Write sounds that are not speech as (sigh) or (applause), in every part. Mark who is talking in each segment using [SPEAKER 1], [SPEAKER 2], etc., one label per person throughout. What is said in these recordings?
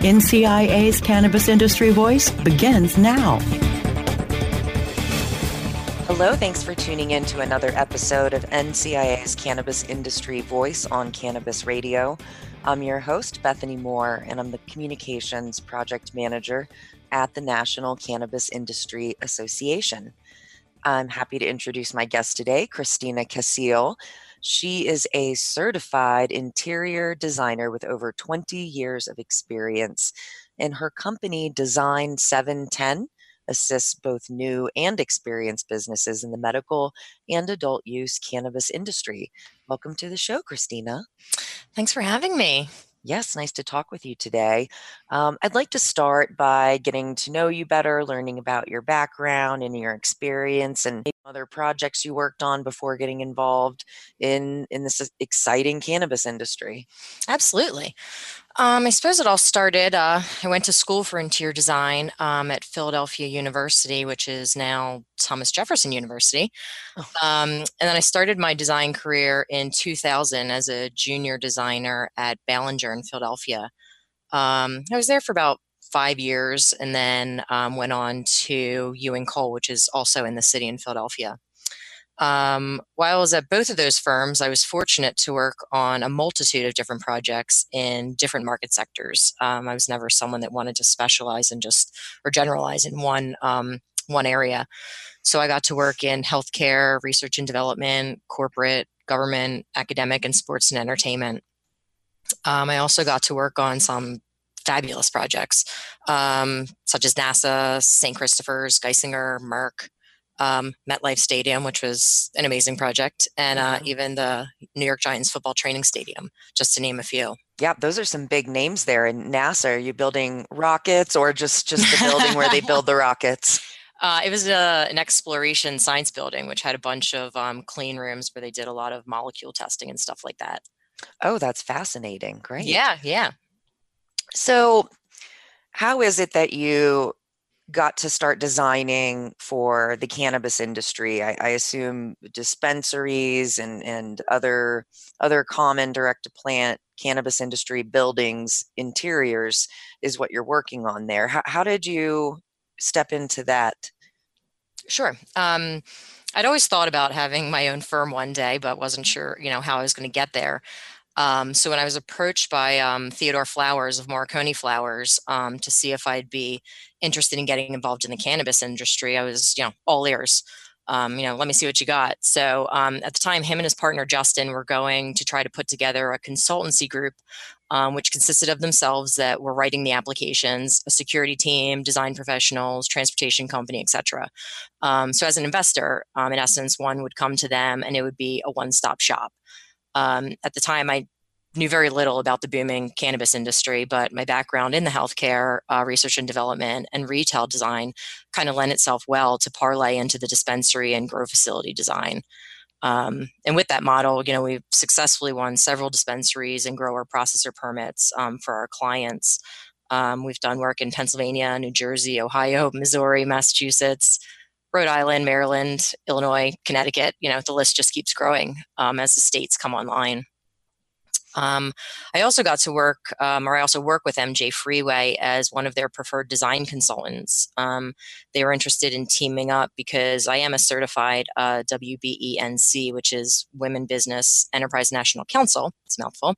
[SPEAKER 1] NCIA's Cannabis Industry Voice begins now.
[SPEAKER 2] Hello, thanks for tuning in to another episode of NCIA's Cannabis Industry Voice on Cannabis Radio. I'm your host, Bethany Moore, and I'm the Communications Project Manager at the National Cannabis Industry Association. I'm happy to introduce my guest today, Christina Casil. She is a certified interior designer with over 20 years of experience. And her company, Design 710, assists both new and experienced businesses in the medical and adult use cannabis industry. Welcome to the show, Christina.
[SPEAKER 3] Thanks for having me.
[SPEAKER 2] Yes, nice to talk with you today. Um, I'd like to start by getting to know you better, learning about your background and your experience, and other projects you worked on before getting involved in in this exciting cannabis industry.
[SPEAKER 3] Absolutely. Um, I suppose it all started. Uh, I went to school for interior design um, at Philadelphia University, which is now Thomas Jefferson University. Oh. Um, and then I started my design career in 2000 as a junior designer at Ballinger in Philadelphia. Um, I was there for about five years and then um, went on to Ewing Cole, which is also in the city in Philadelphia. Um, while I was at both of those firms, I was fortunate to work on a multitude of different projects in different market sectors. Um, I was never someone that wanted to specialize in just or generalize in one um, one area. So I got to work in healthcare, research and development, corporate, government, academic, and sports and entertainment. Um, I also got to work on some fabulous projects, um, such as NASA, St. Christopher's, Geisinger, Merck, um, MetLife Stadium, which was an amazing project, and uh, even the New York Giants football training stadium, just to name a few.
[SPEAKER 2] Yeah, those are some big names there. And NASA, are you building rockets or just just the building where they build the (laughs) rockets?
[SPEAKER 3] Uh, it was a, uh, an exploration science building, which had a bunch of um, clean rooms where they did a lot of molecule testing and stuff like that.
[SPEAKER 2] Oh, that's fascinating. Great.
[SPEAKER 3] Yeah, yeah.
[SPEAKER 2] So, how is it that you got to start designing for the cannabis industry. I, I, assume dispensaries and and other other common direct to plant cannabis industry buildings interiors is what you're working on there. How, how did you step into that?
[SPEAKER 3] Sure. Um, i'd always thought about having my own firm one day but wasn't sure you know how i was going to get there um, so when I was approached by um, Theodore Flowers of Morricone Flowers um, to see if I'd be interested in getting involved in the cannabis industry, I was, you know, all ears. Um, you know, let me see what you got. So um, at the time, him and his partner Justin were going to try to put together a consultancy group, um, which consisted of themselves that were writing the applications, a security team, design professionals, transportation company, etc. so as an investor, in essence, one would come to them and it would be a one-stop shop. Um, at the time, I knew very little about the booming cannabis industry, but my background in the healthcare uh, research and development and retail design kind of lent itself well to parlay into the dispensary and grow facility design. Um, and with that model, you know, we've successfully won several dispensaries and grower processor permits um, for our clients. Um, we've done work in Pennsylvania, New Jersey, Ohio, Missouri, Massachusetts, Rhode Island, Maryland, Illinois, Connecticut. You know, the list just keeps growing um, as the states come online. Um, I also got to work, um, or I also work with MJ Freeway as one of their preferred design consultants. Um, they were interested in teaming up because I am a certified uh, WBENC, which is Women Business Enterprise National Council. It's a mouthful.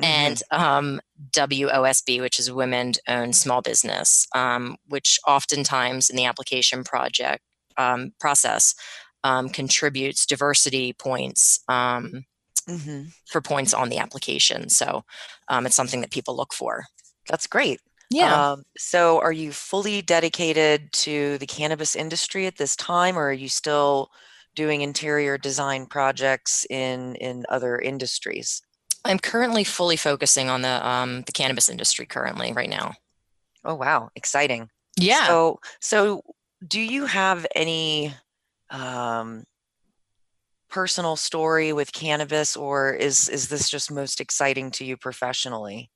[SPEAKER 3] Mm-hmm. And um, WOSB, which is Women Owned Small Business, um, which oftentimes in the application project um, process um, contributes diversity points. Um, mm-hmm. for points on the application. So um, it's something that people look for.
[SPEAKER 2] That's great.
[SPEAKER 3] Yeah. Um,
[SPEAKER 2] so are you fully dedicated to the cannabis industry at this time, or are you still doing interior design projects in in other industries?
[SPEAKER 3] I'm currently fully focusing on the um, the cannabis industry currently right now.
[SPEAKER 2] Oh wow, exciting!
[SPEAKER 3] Yeah.
[SPEAKER 2] So so do you have any um, personal story with cannabis, or is is this just most exciting to you professionally?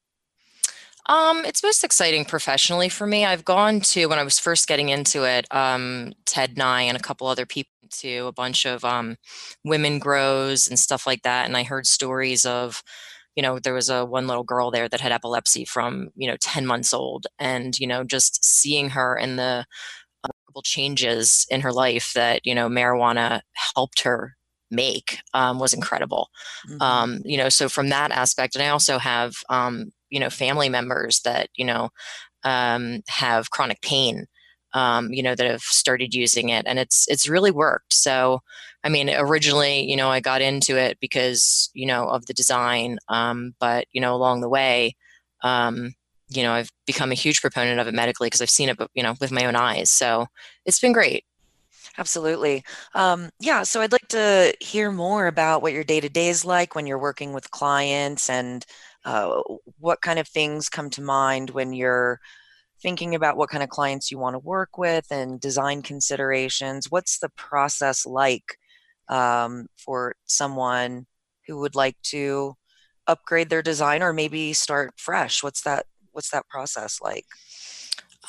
[SPEAKER 3] Um, it's most exciting professionally for me. I've gone to when I was first getting into it, um, Ted Nye and a couple other people to a bunch of um, women grows and stuff like that, and I heard stories of you know there was a one little girl there that had epilepsy from you know 10 months old and you know just seeing her and the changes in her life that you know marijuana helped her make um, was incredible. Mm-hmm. Um, you know, so from that aspect, and I also have um, you know family members that you know um, have chronic pain. Um, you know that have started using it, and it's it's really worked. So, I mean, originally, you know, I got into it because you know of the design, um, but you know, along the way, you know, I've become a huge proponent of it medically because I've seen it, you know, with my own eyes. So it's been great.
[SPEAKER 2] Absolutely. Um, yeah, so I'd like to hear more about what your day to day is like when you're working with clients and uh, what kind of things come to mind when you're thinking about what kind of clients you want to work with and design considerations. What's the process like um, for someone who would like to upgrade their design or maybe start fresh? What's that? What's that process like?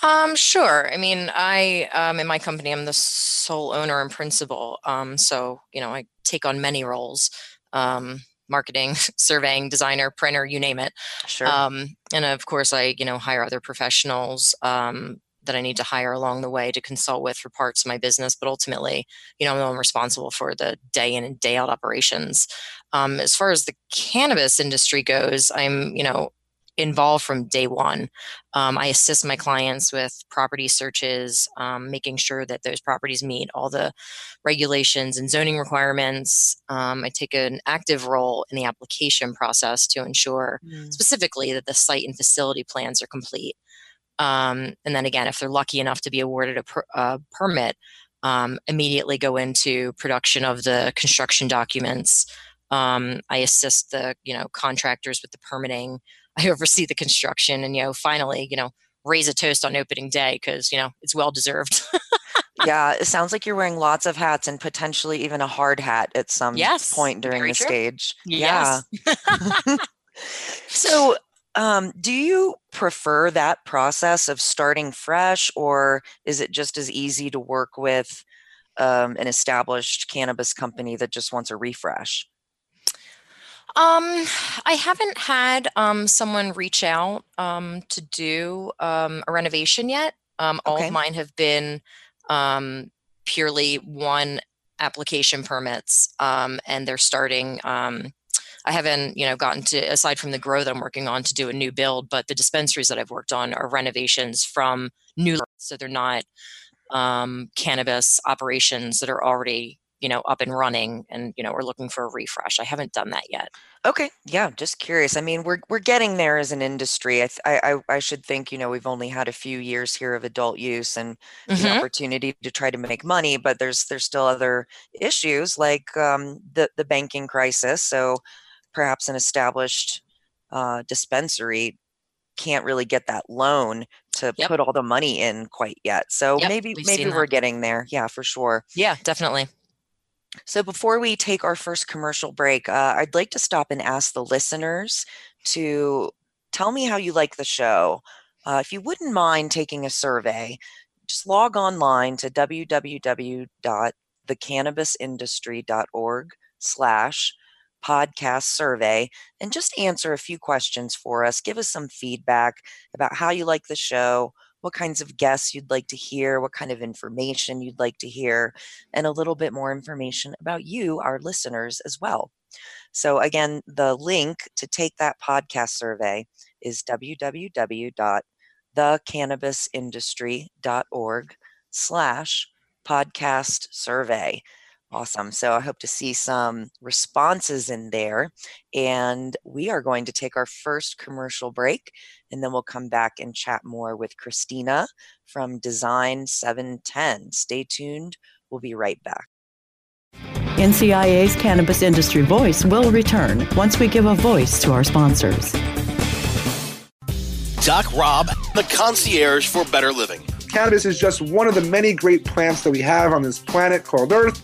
[SPEAKER 3] Um, sure. I mean, I um, in my company, I'm the sole owner and principal. Um, so you know, I take on many roles: um, marketing, (laughs) surveying, designer, printer, you name it.
[SPEAKER 2] Sure.
[SPEAKER 3] Um, and of course, I you know hire other professionals um, that I need to hire along the way to consult with for parts of my business. But ultimately, you know, I'm responsible for the day in and day out operations. Um, as far as the cannabis industry goes, I'm you know involved from day one. Um, I assist my clients with property searches, um, making sure that those properties meet all the regulations and zoning requirements. Um, I take an active role in the application process to ensure mm. specifically that the site and facility plans are complete. Um, and then again, if they're lucky enough to be awarded a, per, a permit, um, immediately go into production of the construction documents. Um, I assist the you know contractors with the permitting, I oversee the construction and, you know, finally, you know, raise a toast on opening day because, you know, it's well deserved. (laughs)
[SPEAKER 2] yeah, it sounds like you're wearing lots of hats and potentially even a hard hat at some
[SPEAKER 3] yes,
[SPEAKER 2] point during the true. stage.
[SPEAKER 3] Yes.
[SPEAKER 2] Yeah. (laughs) so, um, do you prefer that process of starting fresh, or is it just as easy to work with um, an established cannabis company that just wants a refresh?
[SPEAKER 3] Um, I haven't had um, someone reach out um, to do um, a renovation yet. Um, all of mine have been um, purely one application permits, um, and they're starting. Um, I haven't, you know, gotten to aside from the grow that I'm working on to do a new build, but the dispensaries that I've worked on are renovations from new, so they're not um, cannabis operations that are already you know up and running and you know we're looking for a refresh i haven't done that yet
[SPEAKER 2] okay yeah just curious i mean we're we're getting there as an industry i i i should think you know we've only had a few years here of adult use and mm-hmm. the opportunity to try to make money but there's there's still other issues like um, the the banking crisis so perhaps an established uh, dispensary can't really get that loan to yep. put all the money in quite yet. So yep, maybe maybe we're that. getting there. Yeah, for sure.
[SPEAKER 3] Yeah, definitely.
[SPEAKER 2] So before we take our first commercial break, uh, I'd like to stop and ask the listeners to tell me how you like the show. Uh, if you wouldn't mind taking a survey, just log online to www.thecannabisindustry.org slash podcast survey and just answer a few questions for us. Give us some feedback about how you like the show, what kinds of guests you'd like to hear, what kind of information you'd like to hear, and a little bit more information about you, our listeners, as well. So, again, the link to take that podcast survey is www.thecannabisindustry.org slash podcast survey. Awesome. So I hope to see some responses in there. And we are going to take our first commercial break, and then we'll come back and chat more with Christina from Design 710. Stay tuned. We'll be right back.
[SPEAKER 1] NCIA's Cannabis Industry Voice will return once we give a voice to our sponsors.
[SPEAKER 4] Doc Rob, the concierge for better living
[SPEAKER 5] Cannabis is just one of the many great plants that we have on this planet called Earth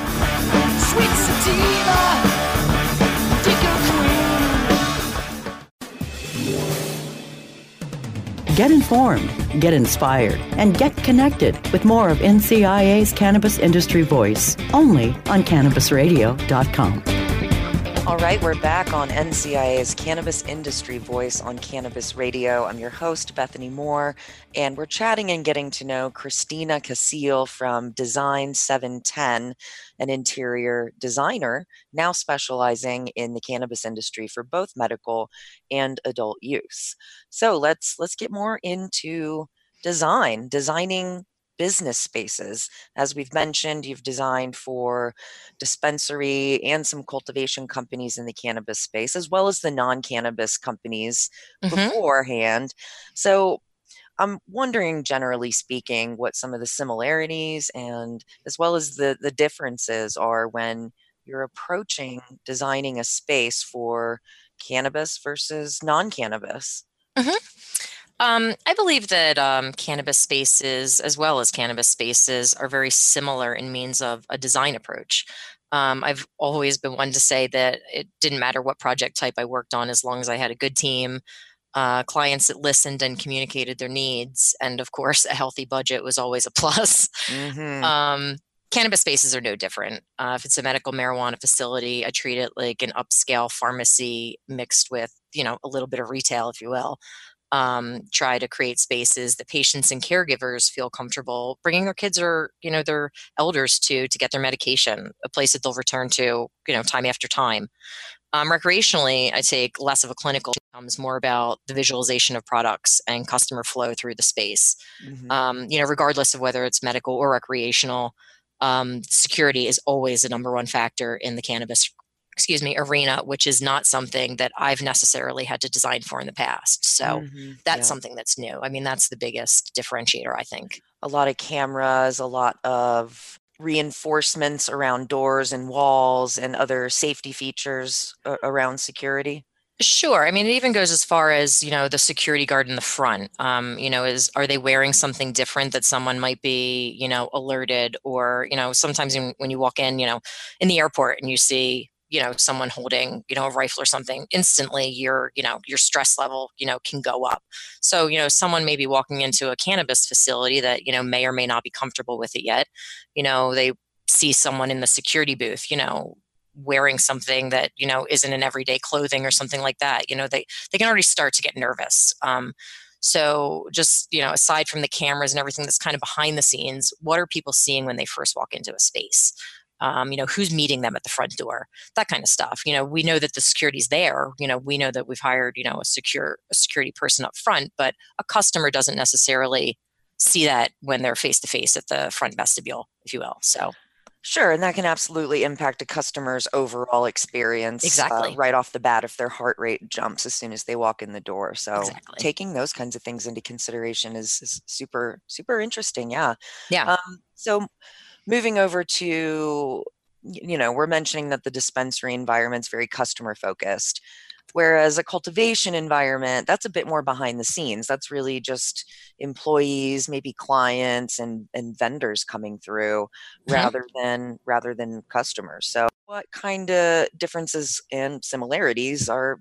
[SPEAKER 1] Get informed, get inspired, and get connected with more of NCIA's Cannabis Industry Voice only on CannabisRadio.com.
[SPEAKER 2] All right, we're back on NCIA's Cannabis Industry Voice on Cannabis Radio. I'm your host, Bethany Moore, and we're chatting and getting to know Christina Casil from Design 710, an interior designer now specializing in the cannabis industry for both medical and adult use. So let's let's get more into design, designing business spaces. As we've mentioned, you've designed for dispensary and some cultivation companies in the cannabis space, as well as the non cannabis companies mm-hmm. beforehand. So I'm wondering, generally speaking, what some of the similarities and as well as the, the differences are when you're approaching designing a space for cannabis versus non cannabis.
[SPEAKER 3] Mm-hmm. Um, I believe that um, cannabis spaces, as well as cannabis spaces, are very similar in means of a design approach. Um, I've always been one to say that it didn't matter what project type I worked on as long as I had a good team, uh, clients that listened and communicated their needs, and of course, (laughs) a healthy budget was always a plus. Mm-hmm. Um, cannabis spaces are no different. Uh, if it's a medical marijuana facility, I treat it like an upscale pharmacy mixed with, you know, a little bit of retail, if you will um, try to create spaces that patients and caregivers feel comfortable bringing their kids or you know their elders to to get their medication a place that they'll return to you know time after time Um, recreationally, I take less of a clinical, becomes more about the visualization of products and customer flow through the space. Mm-hmm. Um, you know, regardless of whether it's medical or recreational, um, security is always the number one factor in the cannabis excuse me arena which is not something that i've necessarily had to design for in the past so mm-hmm. that's yeah. something that's new i mean that's the biggest differentiator i think
[SPEAKER 2] a lot of cameras a lot of reinforcements around doors and walls and other safety features around security?
[SPEAKER 3] Sure. I mean, it even goes as far as you know the security guard in the front. Um, you know, is are they wearing something different that someone might be you know alerted or you know sometimes when you walk in, you know, in the airport and you see you know someone holding you know a rifle or something instantly your you know your stress level you know can go up. So you know someone may be walking into a cannabis facility that you know may or may not be comfortable with it yet. You know they see someone in the security booth you know wearing something that you know isn't in everyday clothing or something like that. You know they they can already start to get nervous. Um, so just you know aside from the cameras and everything that's kind of behind the scenes what are people seeing when they first walk into a space um, you know who's meeting them at the front door that kind of stuff you know we know that the security's there you know we know that we've hired you know a secure a security person up front but a customer doesn't necessarily see that when they're face to face at the front vestibule if you will so
[SPEAKER 2] Sure, and that can absolutely impact a customer's overall experience uh,
[SPEAKER 3] exactly
[SPEAKER 2] uh, right off the bat if their heart rate jumps as soon as they walk in the door. So exactly. taking those kinds of things into consideration is, is super super interesting. Yeah,
[SPEAKER 3] yeah. Um,
[SPEAKER 2] so moving over to you know we're mentioning that the dispensary environment's very customer focused whereas a cultivation environment that's a bit more behind the scenes. That's really just employees maybe clients and and vendors coming through mm-hmm. rather than rather than customers. So what kind of differences and similarities are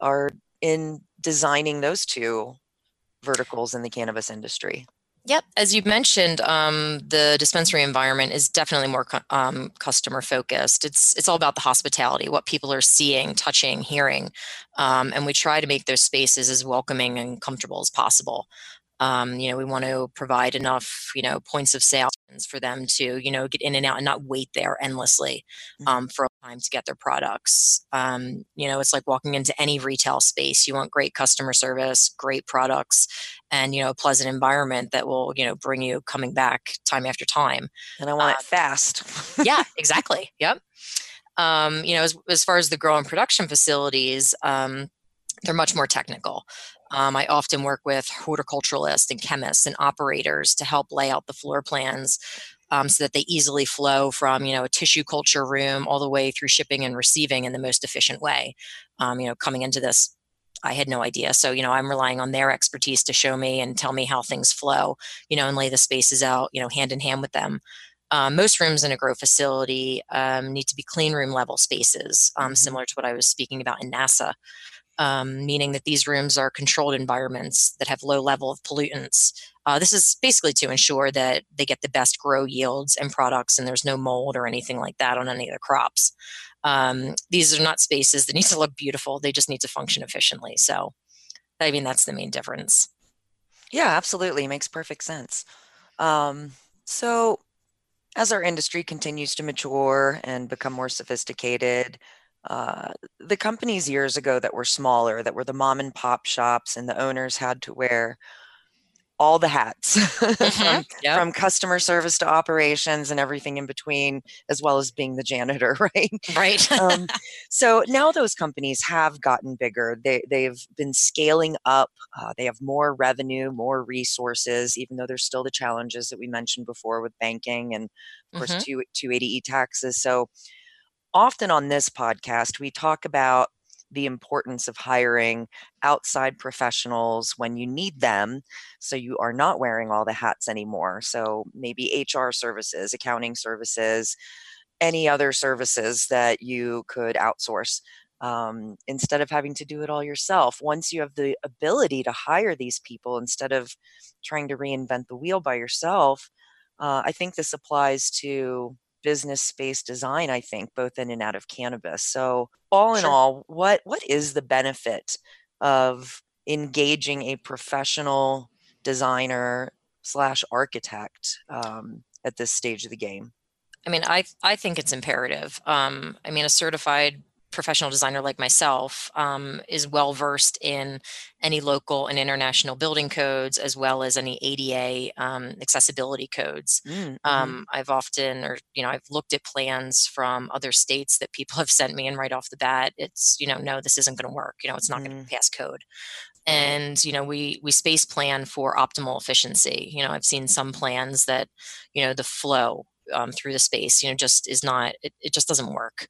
[SPEAKER 2] are in designing those two verticals in the cannabis industry
[SPEAKER 3] Yep, as you mentioned, um, the dispensary environment is definitely more um, customer focused. It's it's all about the hospitality, what people are seeing, touching, hearing, um, and we try to make those spaces as welcoming and comfortable as possible. Um, you know, we want to provide enough, you know, points of sale for them to, you know, get in and out and not wait there endlessly mm-hmm. um, for a time to get their products. Um, you know, it's like walking into any retail space. You want great customer service, great products, and you know, a pleasant environment that will, you know, bring you coming back time after time.
[SPEAKER 2] And I want it um, fast.
[SPEAKER 3] yeah, (laughs) exactly. Yep. Um, you know, as, as far as the grow and production facilities, um, they're much more technical. Um, I often work with horticulturalists and chemists and operators to help lay out the floor plans um, so that they easily flow from you know a tissue culture room all the way through shipping and receiving in the most efficient way. Um, you know, coming into this, I had no idea, so you know I'm relying on their expertise to show me and tell me how things flow. You know, and lay the spaces out you know hand in hand with them. Um, most rooms in a grow facility um, need to be clean room level spaces, um, mm-hmm. similar to what I was speaking about in NASA um, meaning that these rooms are controlled environments that have low level of pollutants. Uh, this is basically to ensure that they get the best grow yields and products, and there's no mold or anything like that on any of the crops. Um, these are not spaces that (laughs) need to look beautiful; they just need to function efficiently. So, I mean, that's the main difference.
[SPEAKER 2] Yeah, absolutely, makes perfect sense. Um, so, as our industry continues to mature and become more sophisticated, uh, the companies years ago that were smaller, that were the mom and pop shops, and the owners had to wear all the hats (laughs) mm-hmm. from, yep. from, customer service to operations and everything in between, as well as being the janitor, (laughs) right?
[SPEAKER 3] Right. um, (laughs)
[SPEAKER 2] so now those companies have gotten bigger. They, they've been scaling up. Uh, they have more revenue, more resources, even though there's still the challenges that we mentioned before with banking and, of course, mm-hmm. 280E taxes. So often on this podcast, we talk about the importance of hiring outside professionals when you need them so you are not wearing all the hats anymore. So maybe hr services accounting services any other services that you could outsource um, instead of having to do it all yourself. Once you have the ability to hire these people instead of trying to reinvent the wheel by yourself uh, i think this applies to business space design i think both in and out of cannabis. So all in all what what is the benefit of engaging a professional designer slash architect um, at this stage of the game?
[SPEAKER 3] I mean i i think it's imperative. Um, i mean a certified professional designer like myself um, is well versed in any local and international building codes as well as any ADA um, accessibility codes. Mm-hmm. Um, I've often, or you know, I've looked at plans from other states that people (laughs) have sent me, and right off the bat, it's you know, no, this isn't going to work. You know, it's not mm-hmm. going to pass code. And you know, we we space plan for optimal efficiency. You know, I've seen some plans that, you know, the flow um, through the space, you know, just is not. It, it just doesn't work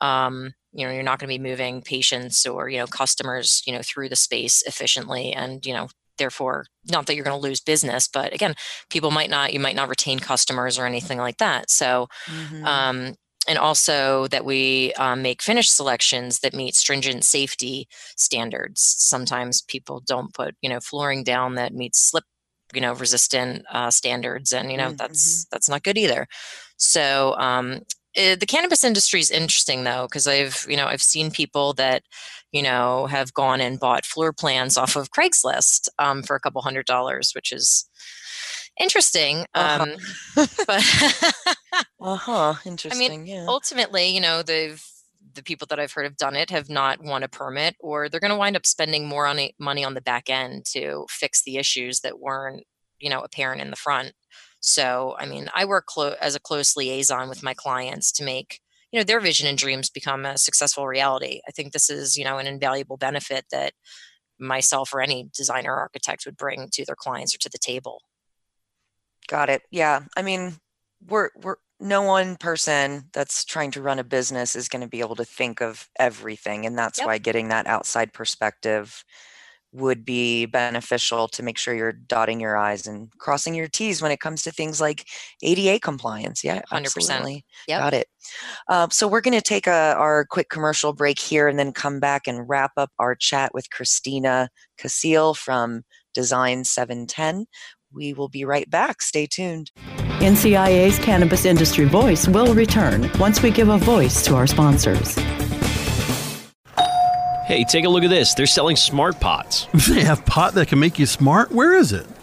[SPEAKER 3] um, you know you're not going to be moving patients or you know customers you know through the space efficiently and you know therefore not that you're going to lose business but again people might not you might not retain customers or anything like that so mm-hmm. um, and also that we um, make finish selections that meet stringent safety standards sometimes people don't put you know flooring down that meets slip you know resistant uh, standards and you know mm-hmm. that's that's not good either so um, it, eh, the cannabis industry is interesting though because i've you know i've seen people that you know have gone and bought floor plans off of craigslist um, for a couple hundred dollars which is interesting uh-huh. um, but (laughs)
[SPEAKER 2] uh-huh interesting
[SPEAKER 3] i mean
[SPEAKER 2] yeah.
[SPEAKER 3] ultimately you know they've the people that I've heard have done it have not won a permit, or they're going to wind up spending more on money on the back end to fix the issues that weren't, you know, apparent in the front. So, I mean, I work clo- as a close liaison with my clients to make you know their vision and dreams become a successful reality. I think this is you know an invaluable benefit that myself or any designer or architect would bring to their clients or to the table.
[SPEAKER 2] Got it. Yeah. I mean, we're we're no one person that's trying to run a business is going to be able to think of everything and that's yep. why getting that outside perspective would be beneficial to make sure you're dotting your I's and crossing your T's when it comes to things like ADA compliance. Yeah, 100%. Absolutely. Yep. Got it. Uh, so we're going to take a, our quick commercial break here and then come back and wrap up our chat with Christina Casile from Design 710. We will be right back. Stay tuned.
[SPEAKER 1] NCIA's Cannabis Industry Voice will return once we give a voice to our sponsors.
[SPEAKER 6] Hey, take a look at this. They're selling smart pots. (laughs)
[SPEAKER 7] They have pot that can make you smart? Where is it?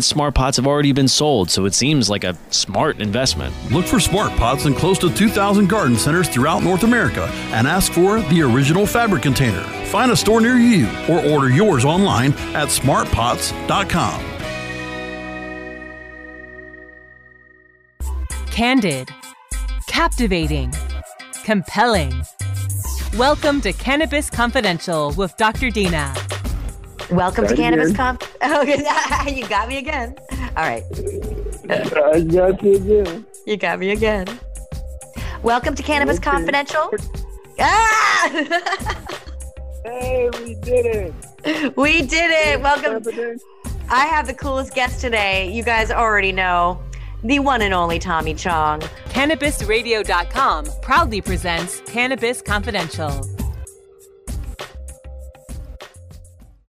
[SPEAKER 6] smart pots have already been sold, so it seems like a smart investment.
[SPEAKER 7] Look for smart pots in close to 2,000 garden centers throughout North America and ask for the original fabric container. Find a store near you or order yours online at smartpots.com.
[SPEAKER 8] Candid, captivating, compelling. Welcome to Cannabis Confidential with Dr. Dina.
[SPEAKER 9] Welcome to Cannabis Conf. (laughs) Oh, (laughs) you got me again. All right.
[SPEAKER 10] I got you again.
[SPEAKER 9] You got me again. Welcome to Cannabis okay. Confidential. Ah! (laughs)
[SPEAKER 10] hey, we did it.
[SPEAKER 9] We did it. Welcome. I have the coolest guest today. You guys already know the one and only Tommy Chong.
[SPEAKER 8] CannabisRadio.com proudly presents Cannabis Confidential.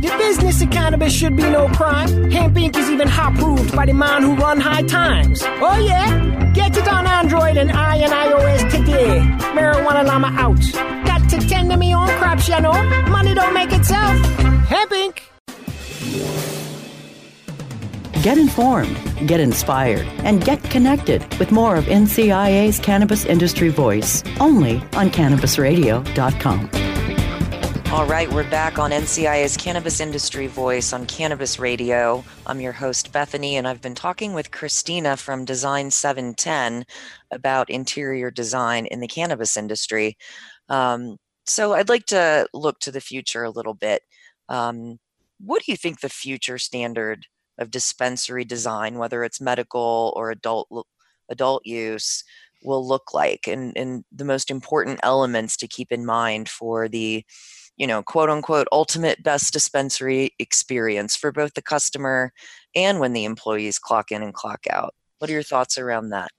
[SPEAKER 11] The business of cannabis should be no crime. Hemp Inc. is even hot proved by the man who run high times. Oh yeah? Get it on Android and I and iOS today. Marijuana Llama out. Got to tend to me own crops, you know. Money don't make itself. Hemp Inc.
[SPEAKER 1] Get informed, get inspired, and get connected with more of NCIA's Cannabis Industry Voice only on CannabisRadio.com.
[SPEAKER 2] All right, we're back on NCI's Cannabis Industry Voice on Cannabis Radio. I'm your host, Bethany, and I've been talking with Christina from Design 710 about interior design in the cannabis industry. Um, So I'd like to look to the future a little bit. Um, what do you think the future standard of dispensary design, whether it's medical or adult adult use, will look like, and, and the most important elements to keep in mind for the, you know, quote unquote ultimate best dispensary experience for both the customer and when the employees clock in and clock out. What are your thoughts around that?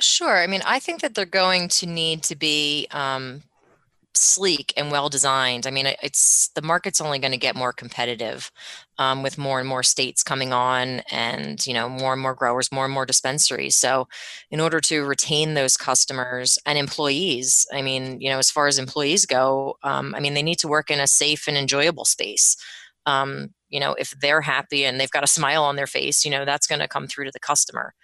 [SPEAKER 3] Sure. I mean, I think that they're going to need to be um, sleek and well designed. I mean, it's the market's only going to get more competitive um, with more and more states coming on, and you know, more and more growers, more and more dispensaries. So, in order to retain those customers and employees, I mean, you know, as far as employees go, um, I mean, they need to work in a safe and enjoyable space. Um, you know, if they're happy and they've got a smile on their face, you know, that's going to come through to the customer.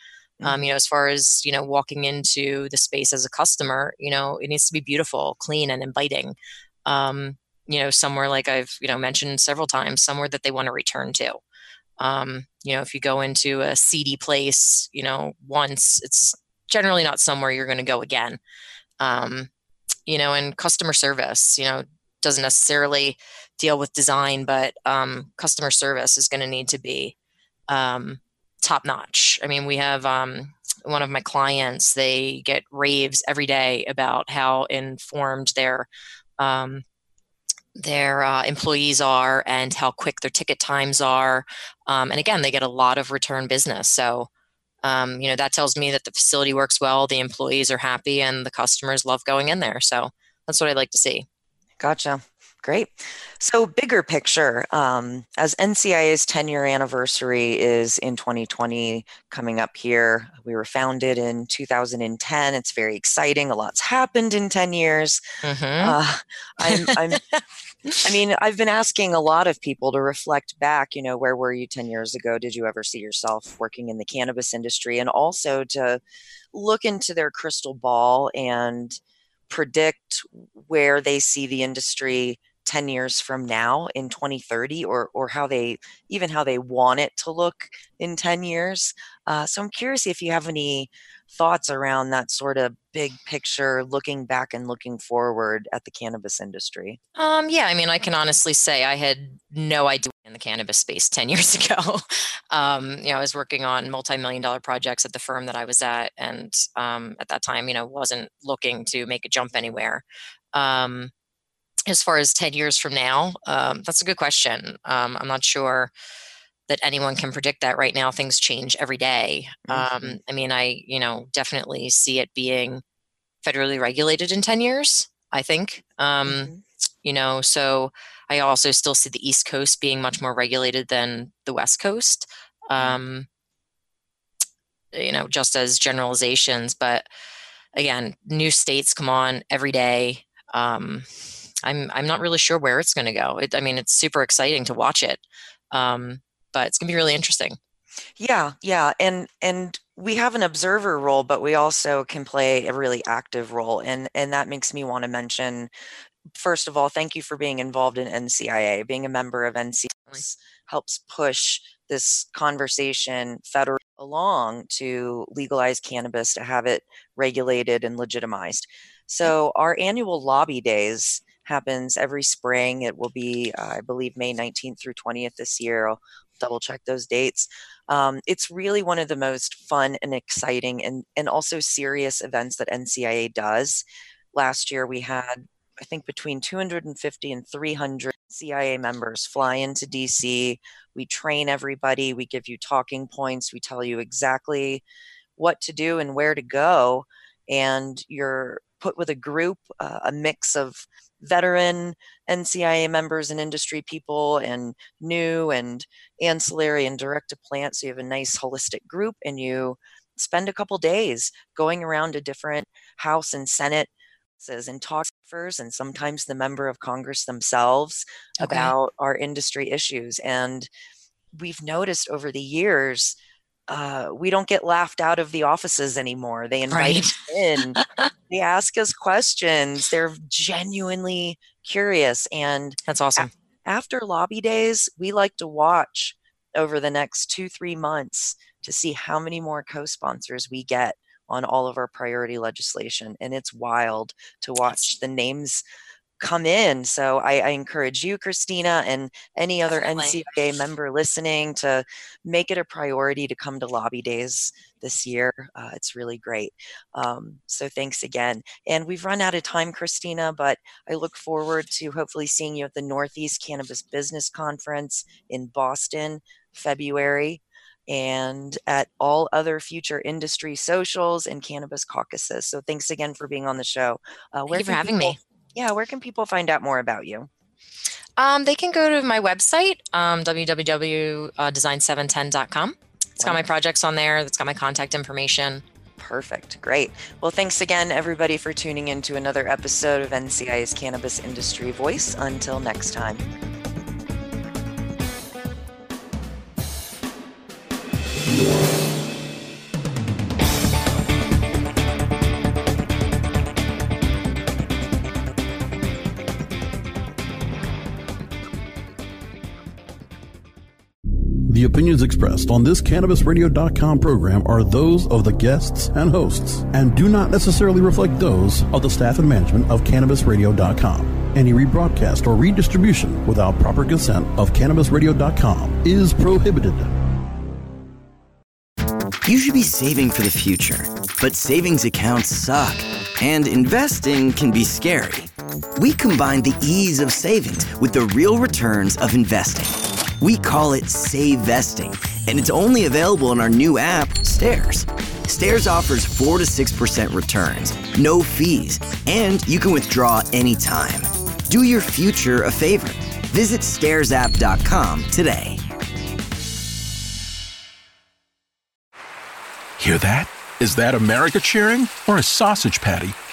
[SPEAKER 3] Um, mm-hmm. you know, as far as you know, walking into the space as a customer, you know, it needs to be beautiful, clean, and inviting. Um, you know, somewhere like I've you know mentioned several times, somewhere that they want to return to. Um, you know, if you go into a seedy place, you know, once, it's generally not somewhere you're going to go again. Um, you know, and customer service, you know, doesn't necessarily deal with design, but um, customer service is going to need to be um, top notch. I mean, we have um, one of my clients, they get raves every day about how informed their um, their uh, employees are and how quick their ticket times are. Um, and again, they get a lot of return business. So, um, you know, that tells me that the facility works well, the employees are happy, and the customers love going in there. So that's what I'd like to see.
[SPEAKER 2] Gotcha. Great. So, bigger picture, um, as NCIA's 10 year anniversary is in 2020 coming up here, we were founded in 2010. It's very exciting. A lot's happened in 10 years. Mm-hmm. Uh, I'm, I'm I mean, I've been asking a lot of people to reflect back, you know, where were you 10 years ago? Did you ever see yourself working in the cannabis industry? And also to look into their crystal ball and predict where they see the industry 10 years from now in 2030 or or how they even how they want it to look in 10 years uh, so i'm curious if you have any thoughts around that sort of big picture looking back and looking forward at the cannabis industry.
[SPEAKER 3] Um, yeah i mean i can honestly say i had no idea in the cannabis space 10 (laughs) years ago. Um, you know i was working on multi-million dollar projects at the firm that i was at and um, at that time you know wasn't looking to make a jump anywhere. Um, as far as 10 years from now? Um, that's a good question. Um, i'm not sure that anyone can predict that right now. Things change every day. Mm-hmm. um, i mean i you know definitely see it being federally regulated in 10 years i think. Um, mm-hmm. you know so i also still see the east coast being much more regulated than the west coast. Mm-hmm. um, you know just as generalizations but again new states come on every day. Um, I'm I'm not really sure where it's going to go. It, I mean, it's super exciting to watch it, um, but it's going to be really interesting.
[SPEAKER 2] Yeah, yeah, and and we have an observer role, but we also can play a really active role, and and that makes me want to mention. First of all, thank you for being involved in NCIA. Being a member of NCIA helps push this conversation federal along to legalize cannabis, to have it regulated and legitimized. So our annual lobby days happens every spring. It will be, uh, I believe, May 19th through 20th this year. I'll double check those dates. Um, it's really one of the most fun and exciting and, and also serious events that NCIA does. Last year, we had, I think, between 250 and 300 CIA members fly into DC. We train everybody, we give you talking points, we tell you exactly what to do and where to go. And you're put with a group, uh, a mix of veteran NCIA members and industry people and new and ancillary and direct to plant. So you have a nice holistic group and you spend a couple days going around to different House and Senate and talk and sometimes the member of Congress themselves okay. about our industry issues. And we've noticed over the years uh, we don't get laughed out of the offices anymore. They invite right. us in. (laughs) they ask us questions. They're genuinely curious. And
[SPEAKER 3] that's awesome.
[SPEAKER 2] A- after lobby days, we like to watch over the next two, three months to see how many more co sponsors we get on all of our priority legislation. And it's wild to watch the names come in. So I, I, encourage you, Christina, and any other
[SPEAKER 3] Definitely.
[SPEAKER 2] NCIA member listening to make it a priority to come to lobby days this year. Uh, it's really great. Um, so thanks again. And we've run out of time, Christina, but I look forward to hopefully seeing you at the Northeast Cannabis Business Conference in Boston, February and at all other future industry socials and cannabis caucuses. So thanks again for being on the show.
[SPEAKER 3] Uh, Thank you for having me.
[SPEAKER 2] Yeah, where can people find out more about you?
[SPEAKER 3] Um, they can go to my website, um, www.design710.com. It's got my projects on there. It's got my contact information.
[SPEAKER 2] Perfect. Great. Well, thanks again, everybody, for tuning in to another episode of NCIA's Cannabis Industry Voice. Until next time.
[SPEAKER 7] The opinions expressed on this CannabisRadio.com program are those of the guests and hosts and do not necessarily reflect those of the staff and management of CannabisRadio.com. Any rebroadcast or redistribution without proper consent of CannabisRadio.com is prohibited.
[SPEAKER 12] You should be saving for the future, but savings accounts suck, and investing can be scary. We combine the ease of savings with the real returns of investing. We call it Save Vesting, and it's only available in our new app, Stairs. Stairs offers 4 to 6% returns, no fees, and you can withdraw anytime. Do your future a favor. Visit stairsapp.com today.
[SPEAKER 13] Hear that? Is that America cheering or a sausage patty